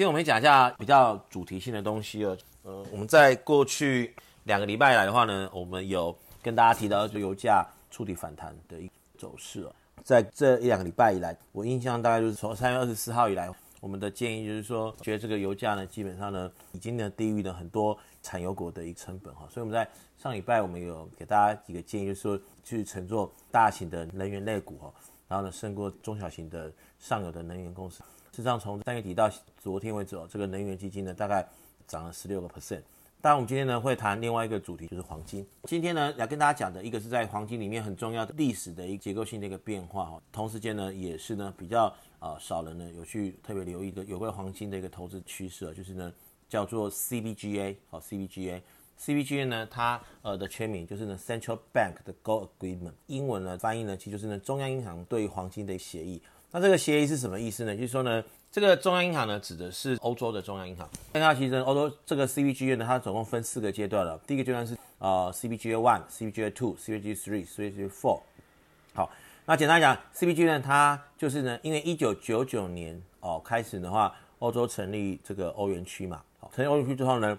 今天我们讲一下比较主题性的东西哦。呃，我们在过去两个礼拜来的话呢，我们有跟大家提到就油价触底反弹的一个走势哦。在这一两个礼拜以来，我印象大概就是从三月二十四号以来，我们的建议就是说，觉得这个油价呢，基本上呢，已经呢低于了很多产油国的一个成本哈。所以我们在上礼拜我们有给大家几个建议，就是说去乘坐大型的能源类股哈，然后呢胜过中小型的上游的能源公司。事实上，从三月底到昨天为止哦，这个能源基金呢大概涨了十六个 percent。当然，我们今天呢会谈另外一个主题，就是黄金。今天呢要跟大家讲的一个是在黄金里面很重要的历史的一个结构性的一个变化哈，同时间呢也是呢比较啊、少人呢有去特别留意的有关黄金的一个投资趋势，就是呢叫做 CBGA 好 CBGA，CBGA 呢它呃的全名就是呢 Central Bank 的 Gold Agreement，英文呢翻译呢其实就是呢中央银行对黄金的协议。那这个协议是什么意思呢？就是说呢，这个中央银行呢，指的是欧洲的中央银行。那它其实欧洲这个 CBGA 呢，它总共分四个阶段了。第一个阶段是呃 CBGA One、CBGA Two、CBGA Three、CBGA Four。好，那简单来讲，CBGA 呢，它就是呢，因为一九九九年哦开始的话，欧洲成立这个欧元区嘛。好，成立欧元区之后呢，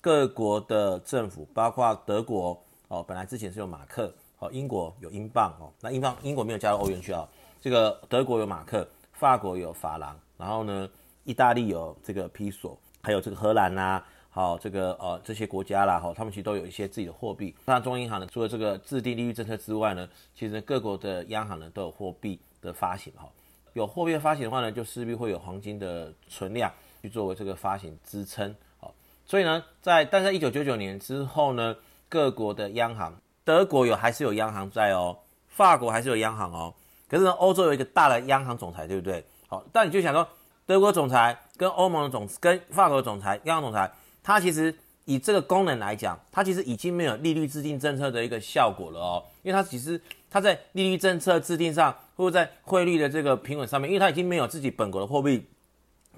各国的政府，包括德国哦，本来之前是有马克，哦，英国有英镑哦，那英镑英国没有加入欧元区啊。这个德国有马克，法国有法郎，然后呢，意大利有这个披索，还有这个荷兰呐、啊，好这个呃这些国家啦，哈，他们其实都有一些自己的货币。那中央银行呢，除了这个制定利率政策之外呢，其实各国的央行呢都有货币的发行，哈，有货币的发行的话呢，就势必会有黄金的存量去作为这个发行支撑，好，所以呢，在但在一九九九年之后呢，各国的央行，德国有还是有央行在哦，法国还是有央行哦。可是，欧洲有一个大的央行总裁，对不对？好，但你就想说，德国总裁跟欧盟的总跟法国的总裁、央行总裁，他其实以这个功能来讲，它其实已经没有利率制定政策的一个效果了哦，因为它其实它在利率政策制定上，或者在汇率的这个平稳上面，因为它已经没有自己本国的货币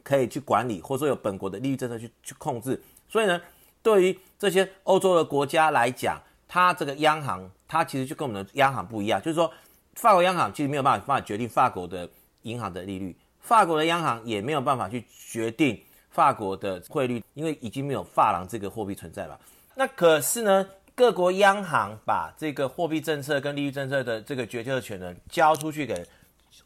可以去管理，或者说有本国的利率政策去去控制，所以呢，对于这些欧洲的国家来讲，它这个央行，它其实就跟我们的央行不一样，就是说。法国央行其实没有办法办法决定法国的银行的利率，法国的央行也没有办法去决定法国的汇率，因为已经没有法郎这个货币存在了。那可是呢，各国央行把这个货币政策跟利率政策的这个决策权呢交出去给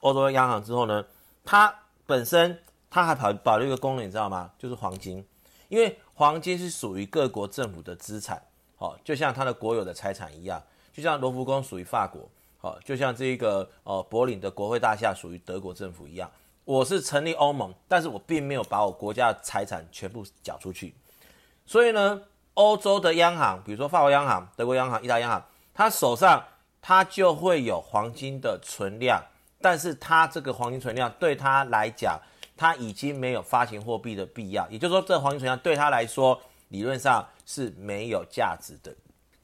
欧洲央行之后呢，它本身它还保保留一个功能，你知道吗？就是黄金，因为黄金是属于各国政府的资产，哦，就像它的国有的财产一样，就像罗浮宫属于法国。好，就像这个呃柏林的国会大厦属于德国政府一样，我是成立欧盟，但是我并没有把我国家的财产全部缴出去，所以呢，欧洲的央行，比如说法国央行、德国央行、意大利央行，他手上他就会有黄金的存量，但是他这个黄金存量对他来讲，他已经没有发行货币的必要，也就是说，这黄金存量对他来说理论上是没有价值的，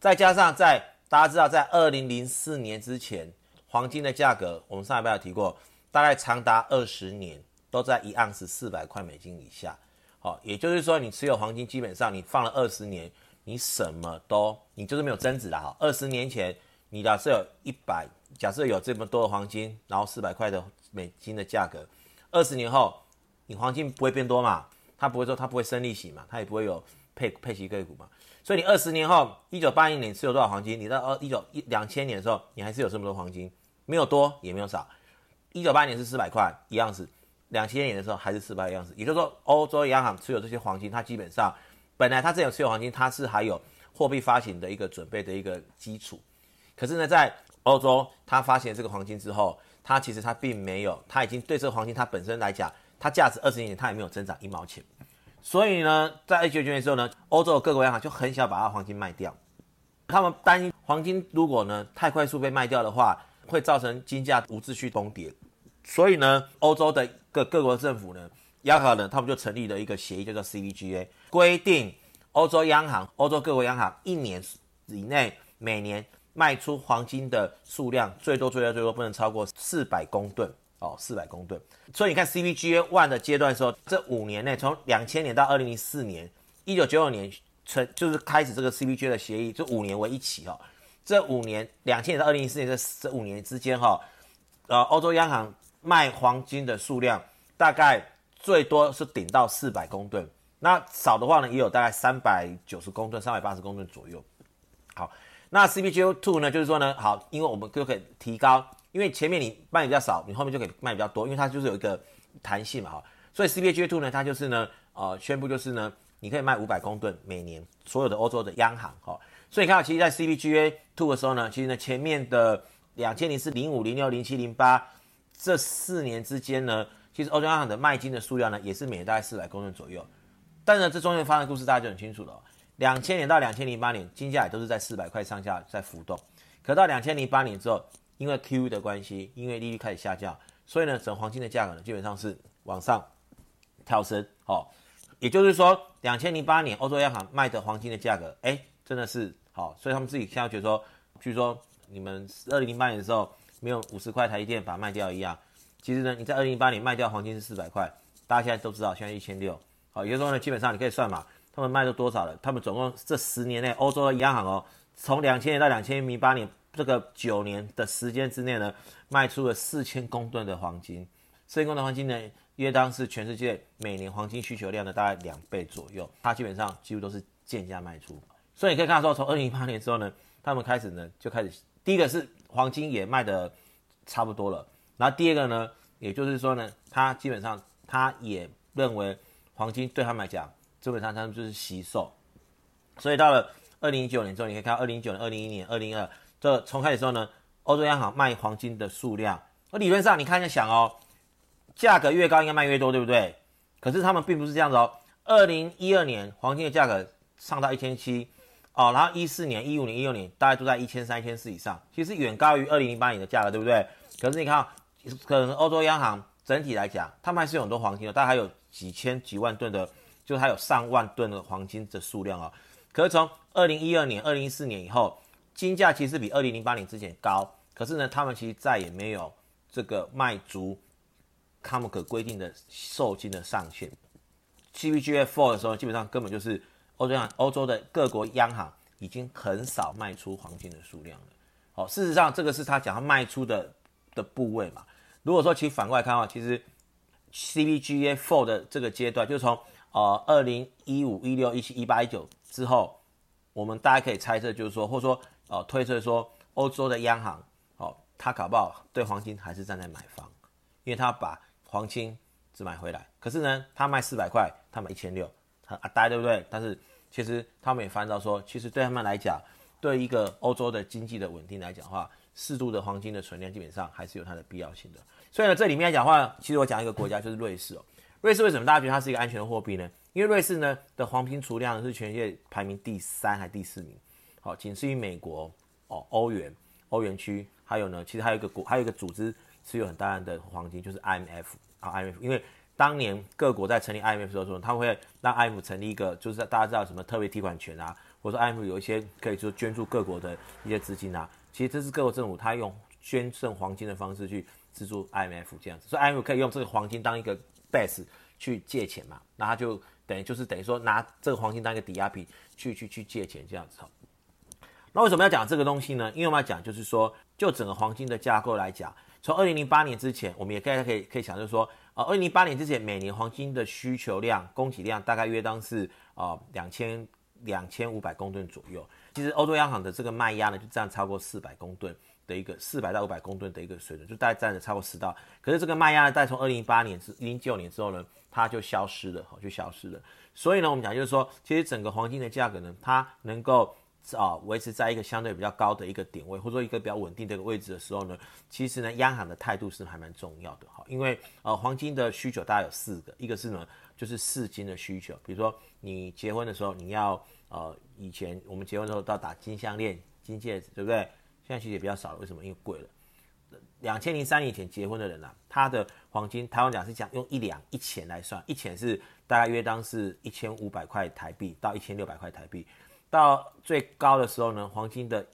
再加上在大家知道，在二零零四年之前，黄金的价格，我们上一拜有提过，大概长达二十年都在一盎司四百块美金以下。好，也就是说，你持有黄金，基本上你放了二十年，你什么都，你就是没有增值了哈。二十年前，你假设有一百，假设有这么多的黄金，然后四百块的美金的价格，二十年后，你黄金不会变多嘛？它不会说它不会生利息嘛？它也不会有配配息个股嘛？所以你二十年后，一九八零年持有多少黄金？你到二一九一两千年的时候，你还是有这么多黄金，没有多也没有少。一九八零年是四百块一样子，两千年的时候还是四百一样子。也就是说，欧洲央行持有这些黄金，它基本上本来它这有持有黄金，它是还有货币发行的一个准备的一个基础。可是呢，在欧洲它发行这个黄金之后，它其实它并没有，它已经对这个黄金它本身来讲，它价值二十年它也没有增长一毛钱。所以呢，在一九九九年的时候呢，欧洲的各国央行就很想把它黄金卖掉，他们担心黄金如果呢太快速被卖掉的话，会造成金价无秩序崩跌。所以呢，欧洲的各各国政府呢，央行呢，他们就成立了一个协议，叫做 CBGA，规定欧洲央行、欧洲各国央行一年以内每年卖出黄金的数量最多最多最多不能超过四百公吨。哦，四百公吨，所以你看 CBGA One 的阶段的时候，这五年内，从两千年到二零零四年，一九九九年成就是开始这个 CBGA 的协议，就五年为一期哈、哦。这五年，两千年到二零零四年这这五年之间哈，呃，欧洲央行卖黄金的数量大概最多是顶到四百公吨，那少的话呢，也有大概三百九十公吨、三百八十公吨左右。好，那 CBGA Two 呢，就是说呢，好，因为我们就可以提高，因为前面你卖比较少，你后面就可以卖比较多，因为它就是有一个弹性嘛，哈。所以 CPGA Two 呢，它就是呢，呃，宣布就是呢，你可以卖五百公吨每年，所有的欧洲的央行，哈。所以你看到，其实，在 CPGA Two 的时候呢，其实呢，前面的两千零四、零五、零六、零七、零八这四年之间呢。其实欧洲央行的卖金的数量呢，也是每年大概四百公吨左右。但是呢，这中间发生的故事大家就很清楚了。两千年到两千零八年，金价也都是在四百块上下在浮动。可到两千零八年之后，因为 QE 的关系，因为利率开始下降，所以呢，整黄金的价格呢，基本上是往上跳升。哦，也就是说，两千零八年欧洲央行卖的黄金的价格，哎，真的是好，所以他们自己现在觉得说，据说你们二零零八年的时候没有五十块台积电把它卖掉一样。其实呢，你在二零零八年卖掉黄金是四百块，大家现在都知道，现在一千六。好，也就是说呢，基本上你可以算嘛，他们卖了多少了？他们总共这十年内，欧洲的央行哦，从两千年到两千零八年这个九年的时间之内呢，卖出了四千公吨的黄金。四千公吨黄金呢，约当是全世界每年黄金需求量的大概两倍左右。它基本上几乎都是贱价卖出。所以你可以看到说，从二零一八年之后呢，他们开始呢就开始，第一个是黄金也卖得差不多了。然后第二个呢，也就是说呢，他基本上他也认为黄金对他们来讲，基本上他们就是惜售。所以到了二零一九年之后，你可以看到二零一九年、二零一一年、二零二这重开的时候呢，欧洲央行卖黄金的数量，而理论上你看一下想哦，价格越高应该卖越多，对不对？可是他们并不是这样子哦。二零一二年黄金的价格上到一千七哦，然后一四年、一五年、一六年大概都在一千三、一千四以上，其实远高于二零零八年的价格，对不对？可是你看，可能欧洲央行整体来讲，他们还是有很多黄金的，大概有几千几万吨的，就还有上万吨的黄金的数量啊。可是从二零一二年、二零一四年以后，金价其实比二零零八年之前高，可是呢，他们其实再也没有这个卖足他们可规定的售金的上限。CPGA Four 的时候，基本上根本就是欧洲央欧洲的各国央行已经很少卖出黄金的数量了。哦，事实上，这个是他讲他卖出的的部位嘛。如果说其实反过来看的话，其实 CPGA Four 的这个阶段，就从呃二零一五、一六、一七、一八、一九之后，我们大家可以猜测，就是说，或者说哦推测说，欧洲的央行哦，他搞不好对黄金还是站在买方，因为他把黄金只买回来，可是呢，他卖四百块，他买一千六，他啊呆对不对？但是其实他们也翻到说，其实对他们来讲。对一个欧洲的经济的稳定来讲的话，适度的黄金的存量基本上还是有它的必要性的。所以呢，这里面来讲话，其实我讲一个国家就是瑞士哦。瑞士为什么大家觉得它是一个安全的货币呢？因为瑞士呢的黄金储量是全世界排名第三还第四名，好，仅次于美国哦，欧元、欧元区，还有呢，其实还有一个国，还有一个组织持有很大量的黄金，就是 IMF 啊，IMF。因为当年各国在成立 IMF 的时候，他会让 IMF 成立一个，就是大家知道什么特别提款权啊。或者说，IMF 有一些可以说捐助各国的一些资金啊，其实这是各国政府他用捐赠黄金的方式去资助 IMF 这样子，所以 IMF 可以用这个黄金当一个 base 去借钱嘛，那他就等于就是等于说拿这个黄金当一个抵押品去去去借钱这样子。那为什么要讲这个东西呢？因为我们要讲就是说，就整个黄金的架构来讲，从二零零八年之前，我们也可以可以可以想就是说，呃，二零零八年之前每年黄金的需求量、供给量大概约当是呃两千。两千五百公吨左右，其实欧洲央行的这个卖压呢，就占超过四百公吨的一个四百到五百公吨的一个水准，就大概占了超过十到。可是这个卖压呢，在从二零零八年至零九年之后呢，它就消失了，就消失了。所以呢，我们讲就是说，其实整个黄金的价格呢，它能够啊维持在一个相对比较高的一个点位，或者说一个比较稳定的一个位置的时候呢，其实呢，央行的态度是还蛮重要的，哈，因为呃黄金的需求大概有四个，一个是呢就是饰金的需求，比如说你结婚的时候你要。呃，以前我们结婚的时候都要打金项链、金戒指，对不对？现在其实也比较少了，为什么？因为贵了。两千零三年以前结婚的人啊，他的黄金，台湾讲是讲用一两一钱来算，一钱是大概约当是一千五百块台币到一千六百块台币。到最高的时候呢，黄金的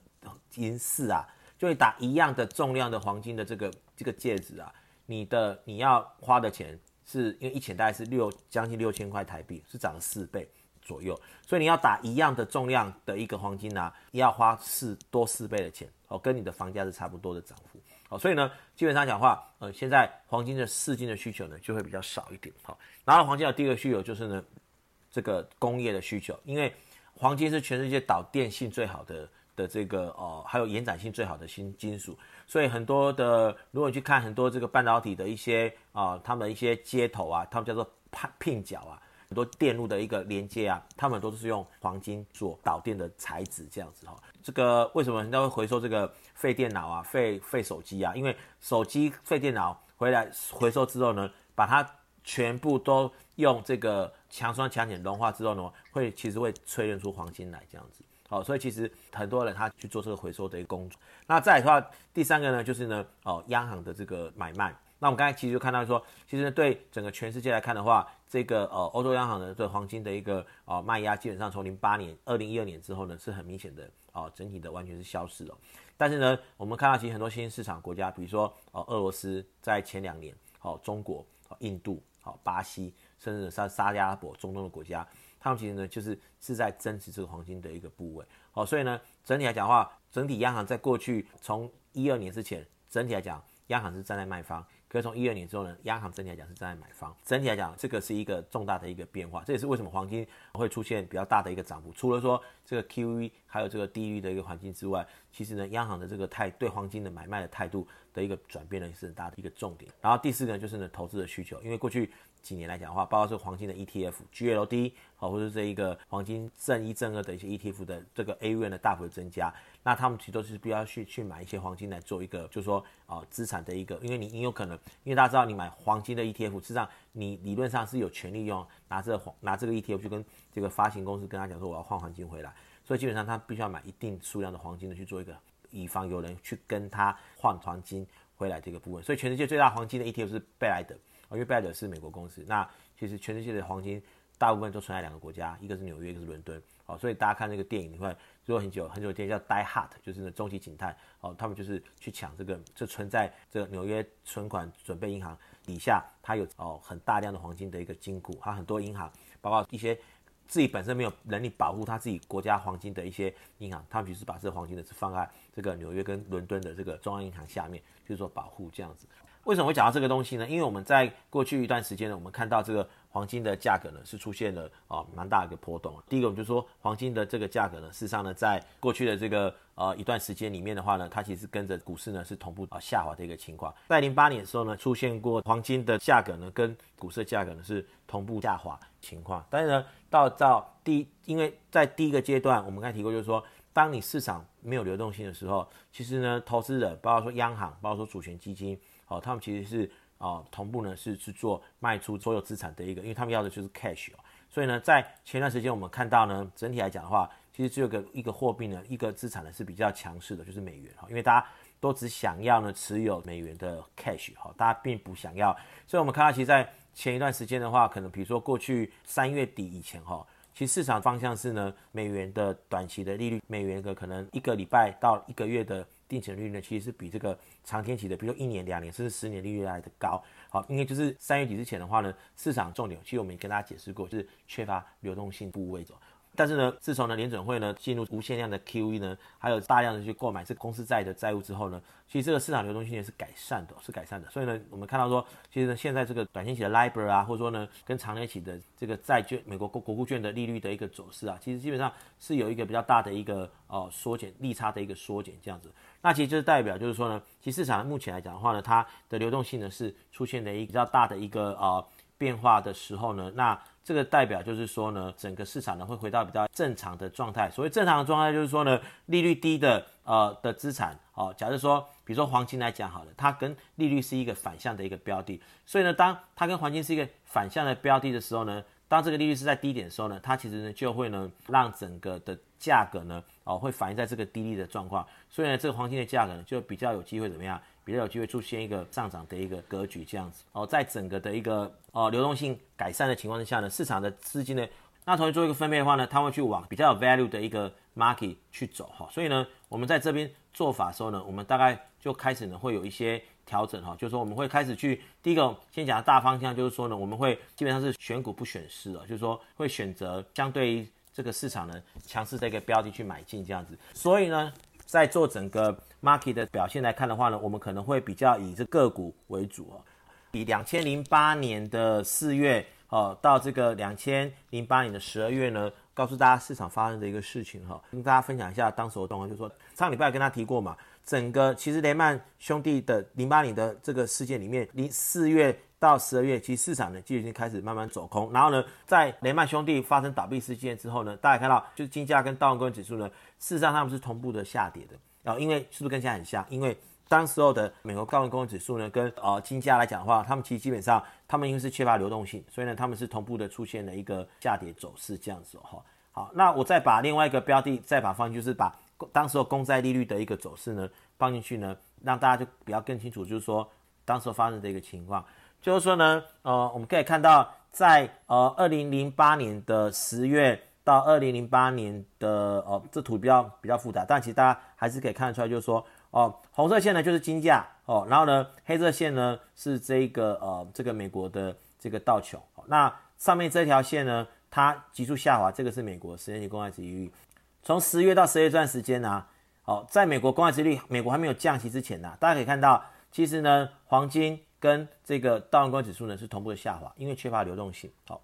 银饰啊，就会打一样的重量的黄金的这个这个戒指啊，你的你要花的钱是因为一钱大概是六将近六千块台币，是涨了四倍。左右，所以你要打一样的重量的一个黄金啊，要花四多四倍的钱哦，跟你的房价是差不多的涨幅好，所以呢，基本上讲话，呃，现在黄金的四金的需求呢就会比较少一点。好，然后黄金的第二个需求就是呢，这个工业的需求，因为黄金是全世界导电性最好的的这个哦，还有延展性最好的新金属，所以很多的，如果你去看很多这个半导体的一些啊，他们一些接头啊，他们叫做拼角啊。很多电路的一个连接啊，他们都是用黄金做导电的材质，这样子哈。这个为什么人家会回收这个废电脑啊、废废手机啊？因为手机废电脑回来回收之后呢，把它全部都用这个强酸强碱融化之后呢，会其实会淬炼出黄金来这样子。好，所以其实很多人他去做这个回收的一个工作。那再来的话，第三个呢，就是呢，哦，央行的这个买卖。那我们刚才其实就看到说，其实对整个全世界来看的话，这个呃欧洲央行的对黄金的一个呃卖压，基本上从零八年、二零一二年之后呢是很明显的啊、整体的完全是消失了。但是呢，我们看到其实很多新兴市场国家，比如说呃俄罗斯在前两年，好、中国、呃、印度、好、巴西，甚至沙沙特阿拉伯、中东的国家，他们其实呢就是是在增持这个黄金的一个部位。好、所以呢整体来讲的话，整体央行在过去从一二年之前，整体来讲央行是站在卖方。可是从一二年之后呢，央行整体来讲是站在买方。整体来讲，这个是一个重大的一个变化。这也是为什么黄金会出现比较大的一个涨幅。除了说这个 QE 还有这个低利率的一个环境之外，其实呢，央行的这个态对黄金的买卖的态度的一个转变呢，是很大的一个重点。然后第四个呢，就是呢投资的需求，因为过去几年来讲的话，包括这个黄金的 ETF、GLD 啊，或者这一个黄金正一正二的一些 ETF 的这个 AUM 的大幅的增加。那他们其实都是必要去去买一些黄金来做一个，就是说啊资产的一个，因为你你有可能，因为大家知道你买黄金的 ETF，实际上你理论上是有权利用拿这黄拿这个 ETF 去跟这个发行公司跟他讲说我要换黄金回来，所以基本上他必须要买一定数量的黄金的去做一个，以防有人去跟他换黄金回来这个部分。所以全世界最大黄金的 ETF 是贝莱德，因为贝莱德是美国公司。那其实全世界的黄金大部分都存在两个国家，一个是纽约，一个是伦敦。好，所以大家看那个电影，你会。做很久很久的电影叫《Die Hard》，就是那终极警探哦，他们就是去抢这个，就存在这个纽约存款准备银行底下，它有哦很大量的黄金的一个金库，它很多银行，包括一些自己本身没有能力保护他自己国家黄金的一些银行，他们就是把这个黄金的是放在这个纽约跟伦敦的这个中央银行下面，就是说保护这样子。为什么会讲到这个东西呢？因为我们在过去一段时间呢，我们看到这个黄金的价格呢是出现了啊、蛮大的一个波动。第一个，我们就说黄金的这个价格呢，事实上呢，在过去的这个呃一段时间里面的话呢，它其实跟着股市呢是同步啊下滑的一个情况。在零八年的时候呢，出现过黄金的价格呢跟股市的价格呢是同步下滑情况。但是呢，到到第因为在第一个阶段，我们刚才提过，就是说，当你市场没有流动性的时候，其实呢，投资人包括说央行，包括说主权基金。哦，他们其实是啊、同步呢是去做卖出所有资产的一个，因为他们要的就是 cash 哦。所以呢，在前段时间我们看到呢，整体来讲的话，其实只有个一个货币呢，一个资产呢是比较强势的，就是美元哈。因为大家都只想要呢持有美元的 cash 哈，大家并不想要。所以我们看到，其实，在前一段时间的话，可能比如说过去三月底以前哈，其实市场方向是呢，美元的短期的利率，美元的可能一个礼拜到一个月的。定存利率呢，其实是比这个长天期的，比如说一年、两年甚至十年利率来的高。好，因为就是三月底之前的话呢，市场重点其实我们也跟大家解释过，就是缺乏流动性部位走。但是呢，自从呢联准会呢进入无限量的 QE 呢，还有大量的去购买这公司债的债务之后呢，其实这个市场流动性也是改善的，是改善的。所以呢，我们看到说，其实呢现在这个短天期的 LIBOR 啊，或者说呢跟长天期的这个债券、美国国国库券的利率的一个走势啊，其实基本上是有一个比较大的一个呃缩减利差的一个缩减这样子。那其实就是代表就是说呢，其实市场目前来讲的话呢，它的流动性呢是出现了一个比较大的一个呃变化的时候呢，那这个代表就是说呢，整个市场呢会回到比较正常的状态。所谓正常的状态就是说呢，利率低的呃的资产哦，假如说比如说黄金来讲好了，它跟利率是一个反向的一个标的，所以呢，当它跟黄金是一个反向的标的的时候呢，当这个利率是在低点的时候呢，它其实呢就会呢让整个的价格呢哦会反映在这个低利的状况，所以呢这个黄金的价格呢就比较有机会怎么样？比较有机会出现一个上涨的一个格局这样子哦，在整个的一个哦流动性改善的情况之下呢，市场的资金呢，那同时做一个分配的话呢，它会去往比较有 value 的一个 market 去走哈，所以呢，我们在这边做法的时候呢，我们大概就开始呢会有一些调整哈，就是说我们会开始去第一个先讲大方向，就是说呢，我们会基本上是选股不选市了，就是说会选择相对于这个市场呢强势的一个标的去买进这样子。所以呢，在做整个 market 的表现来看的话呢，我们可能会比较以这个股为主哦。以两千零八年的四月哦，到这个两千零八年的十二月呢，告诉大家市场发生的一个事情哈，跟大家分享一下当时的状况，就是说上礼拜跟他提过嘛，整个其实雷曼兄弟的零八年的这个事件里面，零四月。到十二月，其实市场呢就已经开始慢慢走空。然后呢，在雷曼兄弟发生倒闭事件之后呢，大家看到就是金价跟道琼工指数呢，事实上他们是同步的下跌的。然后因为是不是跟现在很像？因为当时候的美国道琼工业指数呢，跟呃金价来讲的话，他们其实基本上他们因为是缺乏流动性，所以呢他们是同步的出现了一个下跌走势这样子哈。好，那我再把另外一个标的再把放，就是把当时候公债利率的一个走势呢放进去呢，让大家就比较更清楚，就是说当时候发生的一个情况。就是说呢，呃，我们可以看到，在呃二零零八年的十月到二零零八年的，哦，这图比较比较复杂，但其实大家还是可以看得出来，就是说，哦、红色线呢就是金价，哦，然后呢，黑色线呢是这个呃这个美国的这个道琼，那上面这条线呢，它急速下滑，这个是美国十年期公债殖利率，从十月到十月这段时间呢，哦，在美国公债殖利率美国还没有降息之前呢，大家可以看到，其实呢，黄金。跟这个道琼工业指数呢是同步的下滑，因为缺乏流动性。好，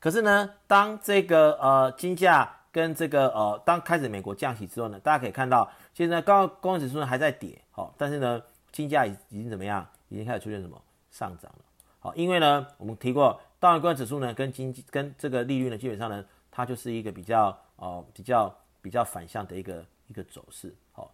可是呢，当这个呃金价跟这个呃当开始美国降息之后呢，大家可以看到，其实呢道琼工业指数呢还在跌，好，但是呢金价已已经怎么样？已经开始出现什么上涨了？好，因为呢我们提过道琼工业指数呢跟经济跟这个利率呢基本上呢它就是一个比较呃比较比较反向的一个一个走势。好，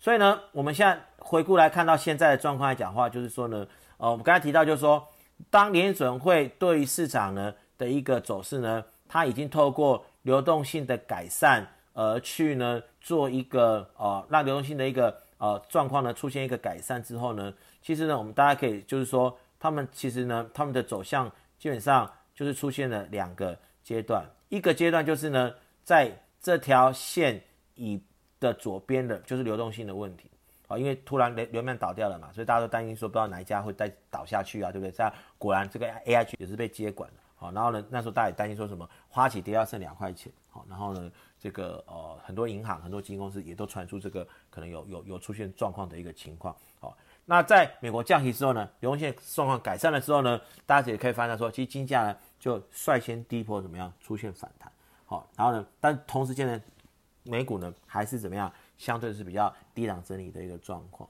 所以呢我们现在回顾来看到现在的状况来讲的话，就是说呢。呃，我们刚才提到，就是说，当联准会对于市场呢的一个走势呢，它已经透过流动性的改善而去呢做一个呃，让流动性的一个呃状况呢出现一个改善之后呢，其实呢，我们大家可以就是说，他们其实呢，他们的走向基本上就是出现了两个阶段，一个阶段就是呢，在这条线以的左边的就是流动性的问题。啊，因为突然雷雷曼倒掉了嘛，所以大家都担心说不知道哪一家会再倒下去啊，对不对？这样果然这个 AIG 也是被接管了。好，然后呢，那时候大家也担心说什么花旗跌到剩两块钱。好，然后呢，这个呃很多银行、很多基金公司也都传出这个可能有有有出现状况的一个情况。好，那在美国降息之后呢，流动性状况改善了之后呢，大家也可以发现说，其实金价呢就率先低波怎么样出现反弹。好，然后呢，但同时间呢，美股呢还是怎么样？相对是比较低档整理的一个状况，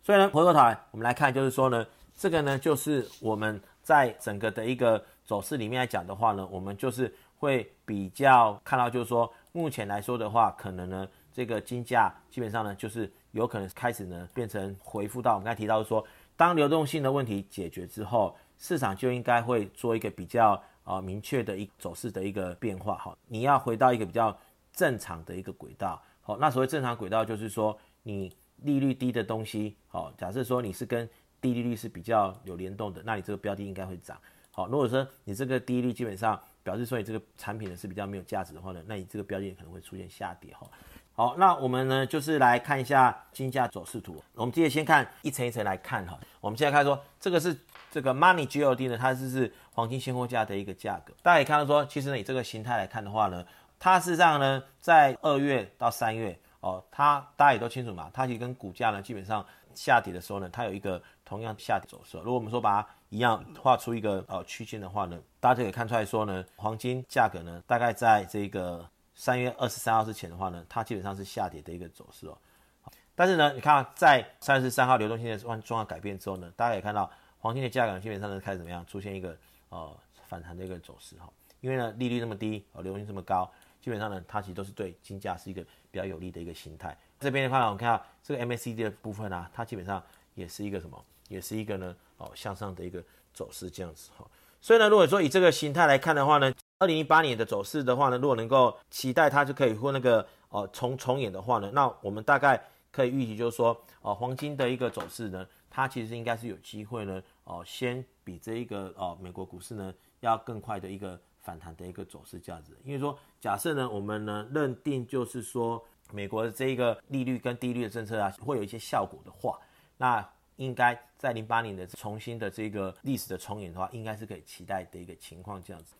所以呢，回过头来我们来看，就是说呢，这个呢就是我们在整个的一个走势里面来讲的话呢，我们就是会比较看到，就是说目前来说的话，可能呢这个金价基本上呢就是有可能开始呢变成回复到我们刚才提到说，当流动性的问题解决之后，市场就应该会做一个比较啊、明确的一走势的一个变化，哈，你要回到一个比较正常的一个轨道。好，那所谓正常轨道就是说，你利率低的东西，好，假设说你是跟低利率是比较有联动的，那你这个标的应该会涨。好，如果说你这个低利率基本上表示说你这个产品呢是比较没有价值的话呢，那你这个标的可能会出现下跌。哈，好，那我们呢就是来看一下金价走势图。我们接着先看一层一层来看哈。我们现在看说这个是这个 Money GLD 呢，它是是黄金现货价的一个价格。大家也看到说，其实呢，以这个形态来看的话呢。它事实上呢，在二月到三月哦，它大家也都清楚嘛，它其实跟股价呢基本上下跌的时候呢，它有一个同样下跌走势。如果我们说把它一样画出一个呃区间的话呢，大家可以看出来说呢，黄金价格呢大概在这个三月二十三号之前的话呢，它基本上是下跌的一个走势哦。但是呢，你看在三十三号流动性的状状况改变之后呢，大家可以看到黄金的价格基本上是开始怎么样出现一个呃反弹的一个走势哈，因为呢利率那么低，呃流动性这么高。基本上呢，它其实都是对金价是一个比较有利的一个形态。这边的话呢，我们看到这个 MACD 的部分啊，它基本上也是一个什么？也是一个呢，哦向上的一个走势这样子哈。所以呢，如果说以这个形态来看的话呢，二零一八年的走势的话呢，如果能够期待它就可以或那个哦重重演的话呢，那我们大概可以预计就是说，哦黄金的一个走势呢，它其实应该是有机会呢，哦先比这一个哦美国股市呢要更快的一个。反弹的一个走势价值，因为说假设呢，我们呢认定就是说，美国的这一个利率跟低利率的政策啊，会有一些效果的话，那应该在零八年的重新的这个历史的重演的话，应该是可以期待的一个情况这样子。